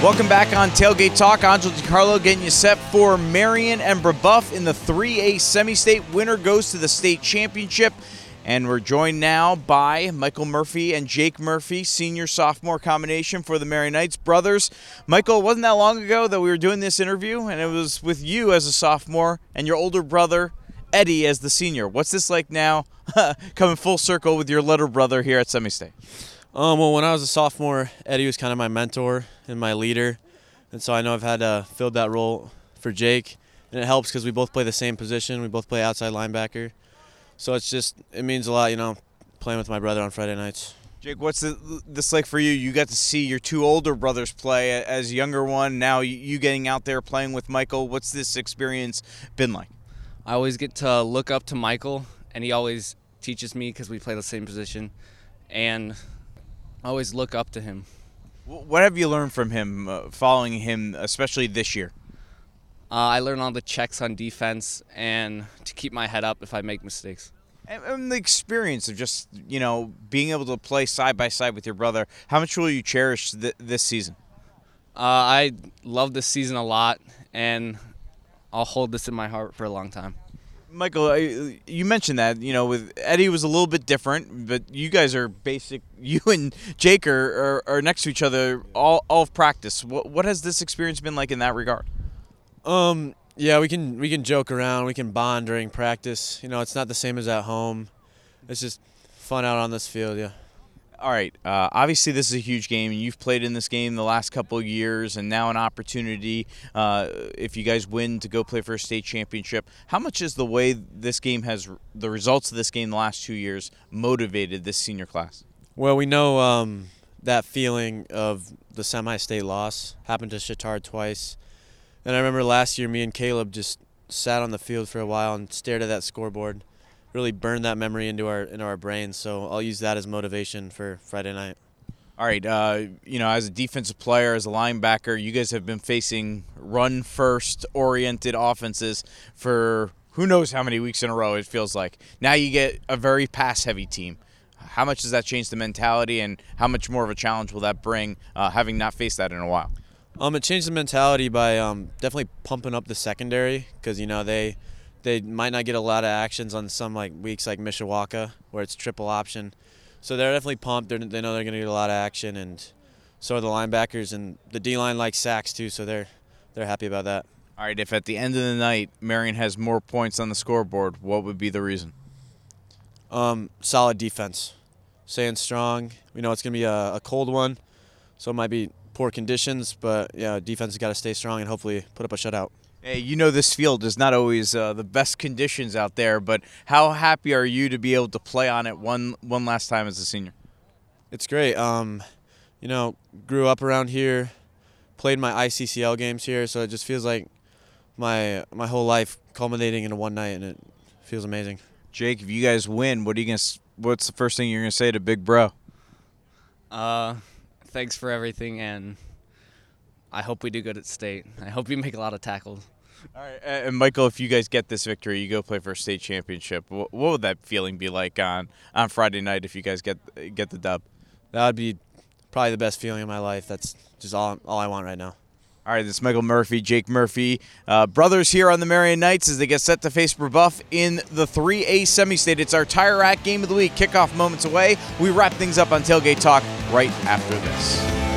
Welcome back on Tailgate Talk. Angelo DiCarlo getting you set for Marian and Brebeuf in the 3A semi-state. Winner goes to the state championship. And we're joined now by Michael Murphy and Jake Murphy, senior sophomore combination for the Marian Knights brothers. Michael, wasn't that long ago that we were doing this interview, and it was with you as a sophomore and your older brother Eddie as the senior. What's this like now, coming full circle with your little brother here at Semi State? Um, well, when I was a sophomore, Eddie was kind of my mentor and my leader, and so I know I've had to fill that role for Jake, and it helps because we both play the same position. We both play outside linebacker, so it's just it means a lot, you know, playing with my brother on Friday nights. Jake, what's the, this like for you? You got to see your two older brothers play as younger one. Now you getting out there playing with Michael. What's this experience been like? I always get to look up to Michael, and he always teaches me because we play the same position, and I always look up to him. What have you learned from him, uh, following him, especially this year? Uh, I learned all the checks on defense and to keep my head up if I make mistakes. And, and the experience of just you know being able to play side by side with your brother. How much will you cherish th- this season? Uh, I love this season a lot, and I'll hold this in my heart for a long time. Michael, you mentioned that you know with Eddie was a little bit different, but you guys are basic. You and Jake are, are, are next to each other all, all of practice. What what has this experience been like in that regard? Um, yeah, we can we can joke around, we can bond during practice. You know, it's not the same as at home. It's just fun out on this field. Yeah. All right. Uh, obviously, this is a huge game, and you've played in this game the last couple years, and now an opportunity, uh, if you guys win, to go play for a state championship. How much is the way this game has, the results of this game the last two years, motivated this senior class? Well, we know um, that feeling of the semi-state loss happened to Chatard twice, and I remember last year, me and Caleb just sat on the field for a while and stared at that scoreboard really burn that memory into our into our brains. So I'll use that as motivation for Friday night. All right, uh, you know, as a defensive player, as a linebacker, you guys have been facing run first oriented offenses for who knows how many weeks in a row. It feels like now you get a very pass heavy team. How much does that change the mentality, and how much more of a challenge will that bring, uh, having not faced that in a while? Um, it changed the mentality by um, definitely pumping up the secondary because you know they they might not get a lot of actions on some like weeks like Mishawaka where it's triple option. So they're definitely pumped. They're, they know they're going to get a lot of action, and so are the linebackers and the D line likes sacks too. So they're they're happy about that. All right. If at the end of the night Marian has more points on the scoreboard, what would be the reason? Um, solid defense, staying strong. We know it's going to be a, a cold one, so it might be poor conditions, but yeah, defense has got to stay strong and hopefully put up a shutout. Hey, you know this field is not always uh, the best conditions out there, but how happy are you to be able to play on it one one last time as a senior? It's great. Um, you know, grew up around here, played my ICCL games here, so it just feels like my my whole life culminating in one night, and it feels amazing. Jake, if you guys win, what are you gonna? What's the first thing you're gonna say to Big Bro? Uh, thanks for everything, and I hope we do good at state. I hope we make a lot of tackles. All right, and Michael, if you guys get this victory, you go play for a state championship. What, would that feeling be like on on Friday night if you guys get get the dub? That would be probably the best feeling of my life. That's just all all I want right now. All right, this is Michael Murphy, Jake Murphy, uh, brothers here on the Marian Knights as they get set to face Brebeuf in the 3A semi-state. It's our Tire Rack Game of the Week. Kickoff moments away. We wrap things up on Tailgate Talk right after this.